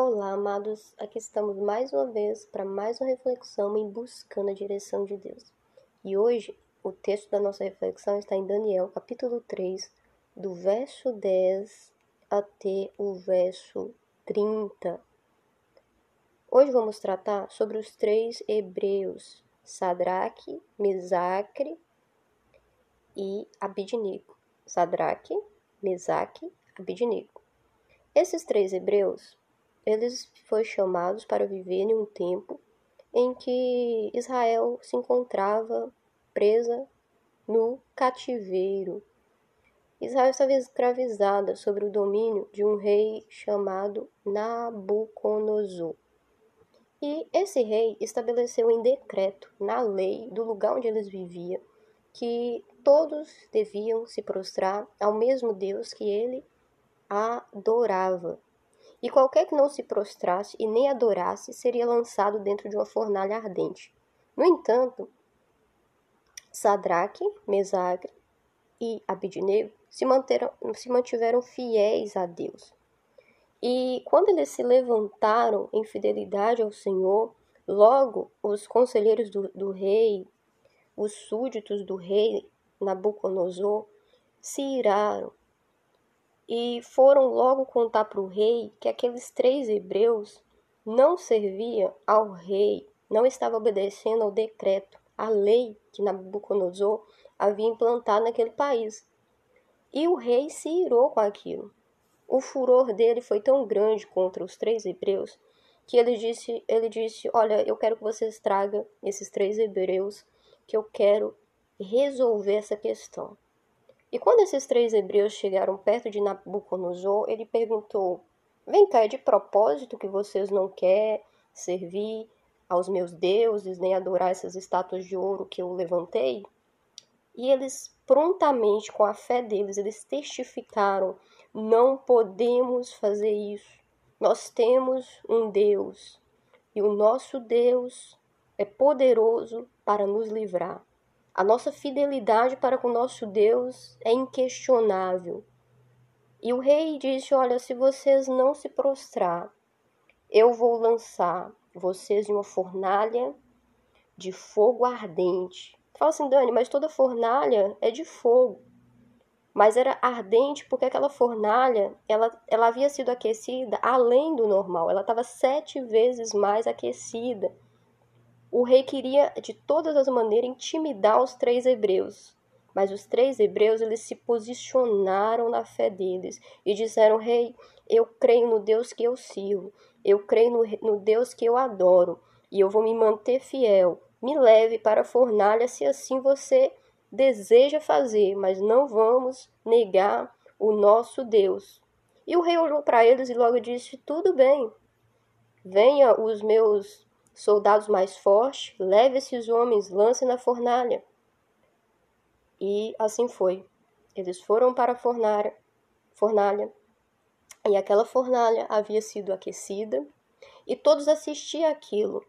Olá, amados. Aqui estamos mais uma vez para mais uma reflexão em buscando a direção de Deus. E hoje, o texto da nossa reflexão está em Daniel, capítulo 3, do verso 10 até o verso 30. Hoje vamos tratar sobre os três hebreus, Sadraque, Mesaque e Abidnico. Sadraque, Mesaque, Abidnico. Esses três hebreus eles foram chamados para viver em um tempo em que Israel se encontrava presa no cativeiro. Israel estava escravizada sobre o domínio de um rei chamado Nabucodonosor. E esse rei estabeleceu em decreto, na lei do lugar onde eles viviam, que todos deviam se prostrar ao mesmo Deus que ele adorava e qualquer que não se prostrasse e nem adorasse seria lançado dentro de uma fornalha ardente. No entanto, Sadraque, Mesagre e Abidnego se, manteram, se mantiveram fiéis a Deus. E quando eles se levantaram em fidelidade ao Senhor, logo os conselheiros do, do rei, os súditos do rei Nabucodonosor, se iraram e foram logo contar para o rei que aqueles três hebreus não serviam ao rei, não estavam obedecendo ao decreto, à lei que Nabucodonosor havia implantado naquele país. E o rei se irou com aquilo. O furor dele foi tão grande contra os três hebreus que ele disse, ele disse: "Olha, eu quero que vocês tragam esses três hebreus, que eu quero resolver essa questão." E quando esses três hebreus chegaram perto de Nabucodonosor, ele perguntou: Vem cá, é de propósito que vocês não querem servir aos meus deuses, nem adorar essas estátuas de ouro que eu levantei? E eles prontamente, com a fé deles, eles testificaram: não podemos fazer isso. Nós temos um Deus e o nosso Deus é poderoso para nos livrar. A nossa fidelidade para com nosso Deus é inquestionável. E o rei disse: Olha, se vocês não se prostrar, eu vou lançar vocês em uma fornalha de fogo ardente. Fala assim, Dani, mas toda fornalha é de fogo. Mas era ardente porque aquela fornalha, ela, ela havia sido aquecida além do normal. Ela estava sete vezes mais aquecida o rei queria de todas as maneiras intimidar os três hebreus, mas os três hebreus eles se posicionaram na fé deles e disseram: Rei, eu creio no Deus que eu sirvo, eu creio no, no Deus que eu adoro. E eu vou me manter fiel. Me leve para a fornalha se assim você deseja fazer, mas não vamos negar o nosso Deus. E o rei olhou para eles e logo disse: Tudo bem, venha os meus soldados mais fortes, leve esses homens, lance na fornalha. E assim foi. Eles foram para a fornalha, fornalha e aquela fornalha havia sido aquecida e todos assistiam aquilo.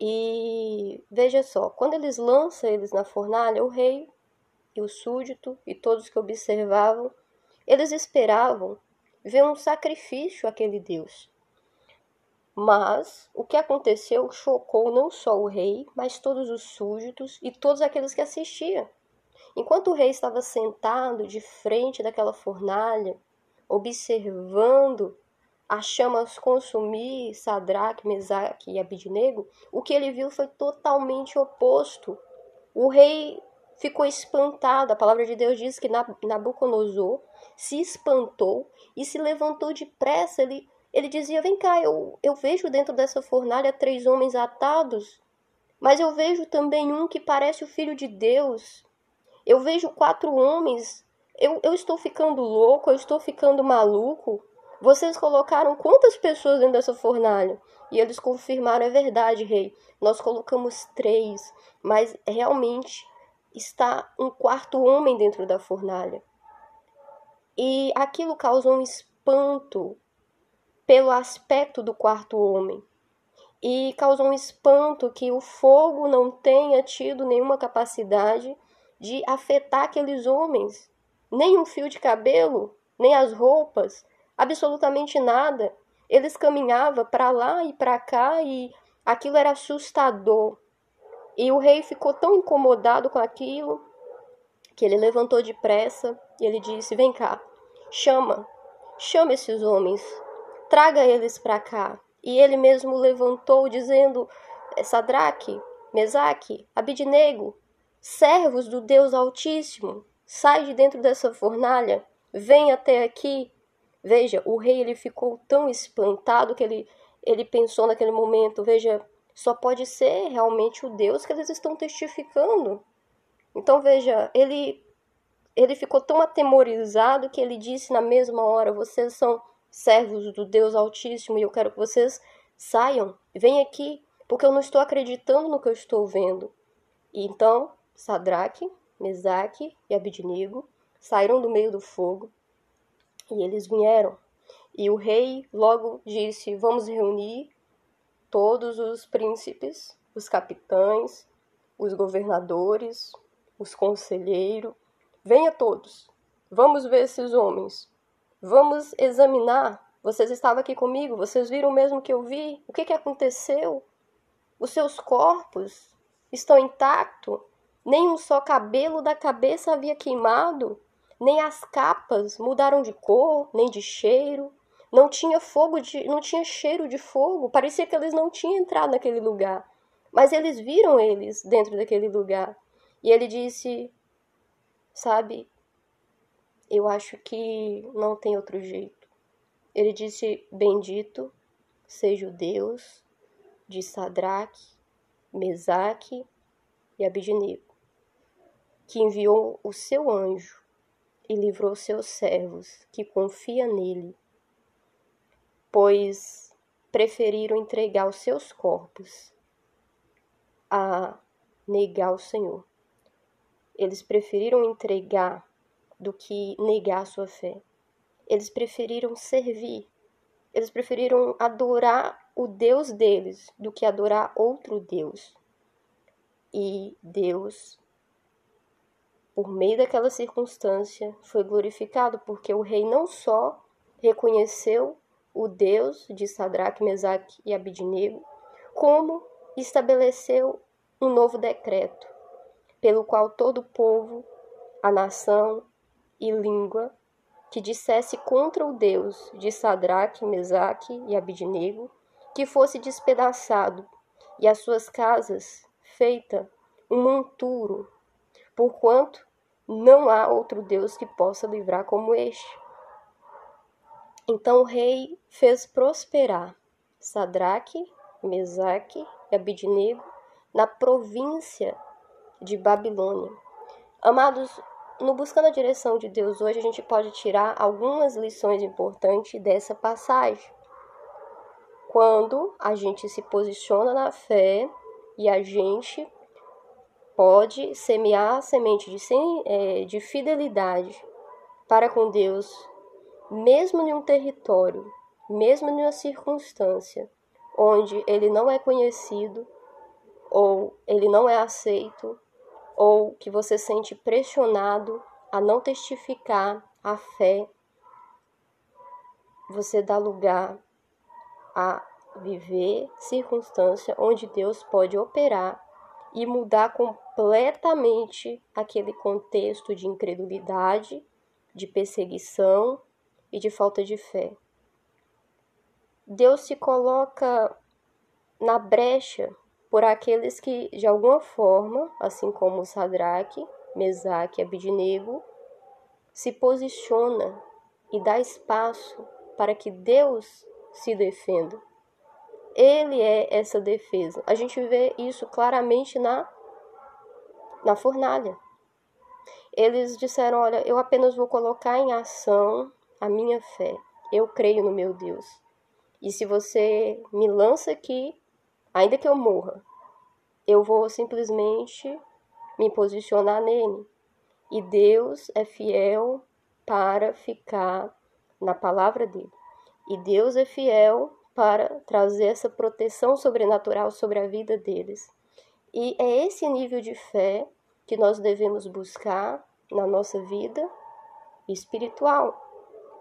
E veja só, quando eles lançam eles na fornalha, o rei e o súdito e todos que observavam, eles esperavam ver um sacrifício àquele Deus. Mas o que aconteceu chocou não só o rei, mas todos os súditos e todos aqueles que assistiam. Enquanto o rei estava sentado de frente daquela fornalha, observando as chamas consumir Sadraque, Mesaque e Abidnego, o que ele viu foi totalmente oposto. O rei ficou espantado. A palavra de Deus diz que Nabucodonosor se espantou e se levantou depressa. Ele ele dizia: Vem cá, eu, eu vejo dentro dessa fornalha três homens atados, mas eu vejo também um que parece o filho de Deus. Eu vejo quatro homens. Eu, eu estou ficando louco, eu estou ficando maluco. Vocês colocaram quantas pessoas dentro dessa fornalha? E eles confirmaram: É verdade, rei. Nós colocamos três, mas realmente está um quarto homem dentro da fornalha. E aquilo causou um espanto pelo aspecto do quarto homem e causou um espanto que o fogo não tenha tido nenhuma capacidade de afetar aqueles homens, nem um fio de cabelo, nem as roupas, absolutamente nada. Eles caminhavam para lá e para cá e aquilo era assustador. E o rei ficou tão incomodado com aquilo que ele levantou depressa e ele disse: Vem cá, chama, chama esses homens, traga eles para cá. E ele mesmo levantou, dizendo: Sadraque, Mesaque, Abidnego, servos do Deus Altíssimo, sai de dentro dessa fornalha, vem até aqui. Veja, o rei ele ficou tão espantado que ele, ele pensou naquele momento: veja, só pode ser realmente o Deus que eles estão testificando. Então veja, ele ele ficou tão atemorizado que ele disse na mesma hora: Vocês são servos do Deus Altíssimo e eu quero que vocês saiam, venham aqui, porque eu não estou acreditando no que eu estou vendo. E então Sadraque, Mesaque e Abidnego saíram do meio do fogo e eles vieram. E o rei logo disse: Vamos reunir todos os príncipes, os capitães, os governadores, os conselheiros, venha todos. Vamos ver esses homens. Vamos examinar. Vocês estavam aqui comigo, vocês viram mesmo que eu vi? O que, que aconteceu? Os seus corpos estão intactos? Nem um só cabelo da cabeça havia queimado, nem as capas mudaram de cor, nem de cheiro. Não tinha fogo de, não tinha cheiro de fogo. Parecia que eles não tinham entrado naquele lugar. Mas eles viram eles dentro daquele lugar. E ele disse: Sabe, eu acho que não tem outro jeito. Ele disse: Bendito seja o Deus de Sadraque, Mesaque e Abidnego, que enviou o seu anjo e livrou seus servos, que confia nele pois preferiram entregar os seus corpos a negar o Senhor. Eles preferiram entregar do que negar sua fé. Eles preferiram servir. Eles preferiram adorar o Deus deles do que adorar outro Deus. E Deus, por meio daquela circunstância, foi glorificado porque o rei não só reconheceu o Deus de Sadraque, Mesaque e Abidnego, como estabeleceu um novo decreto, pelo qual todo povo, a nação e língua que dissesse contra o Deus de Sadraque, Mesaque e Abidnego, que fosse despedaçado e as suas casas feita um monturo, porquanto não há outro Deus que possa livrar como este. Então o rei fez prosperar Sadraque, Mesaque e Abidnego na província de Babilônia. Amados, no Buscando a Direção de Deus hoje, a gente pode tirar algumas lições importantes dessa passagem. Quando a gente se posiciona na fé e a gente pode semear a semente de, é, de fidelidade para com Deus mesmo em um território, mesmo em uma circunstância onde ele não é conhecido, ou ele não é aceito, ou que você sente pressionado a não testificar a fé, você dá lugar a viver circunstância onde Deus pode operar e mudar completamente aquele contexto de incredulidade, de perseguição, e de falta de fé. Deus se coloca na brecha por aqueles que, de alguma forma, assim como Sadraque, Mesaque e Abidnego, se posiciona e dá espaço para que Deus se defenda. Ele é essa defesa. A gente vê isso claramente na, na fornalha. Eles disseram: Olha, eu apenas vou colocar em ação a minha fé. Eu creio no meu Deus. E se você me lança aqui, ainda que eu morra, eu vou simplesmente me posicionar nele. E Deus é fiel para ficar na palavra dele. E Deus é fiel para trazer essa proteção sobrenatural sobre a vida deles. E é esse nível de fé que nós devemos buscar na nossa vida espiritual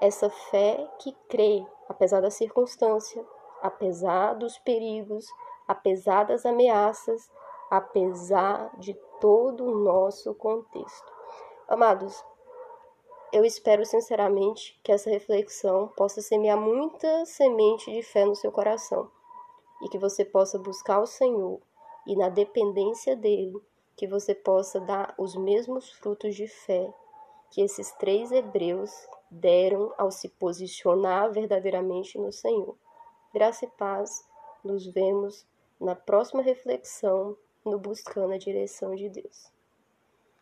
essa fé que crê apesar da circunstância, apesar dos perigos, apesar das ameaças, apesar de todo o nosso contexto. Amados, eu espero sinceramente que essa reflexão possa semear muita semente de fé no seu coração e que você possa buscar o Senhor e na dependência dele, que você possa dar os mesmos frutos de fé que esses três hebreus deram ao se posicionar verdadeiramente no Senhor. Graça e paz, nos vemos na próxima reflexão no Buscando a Direção de Deus.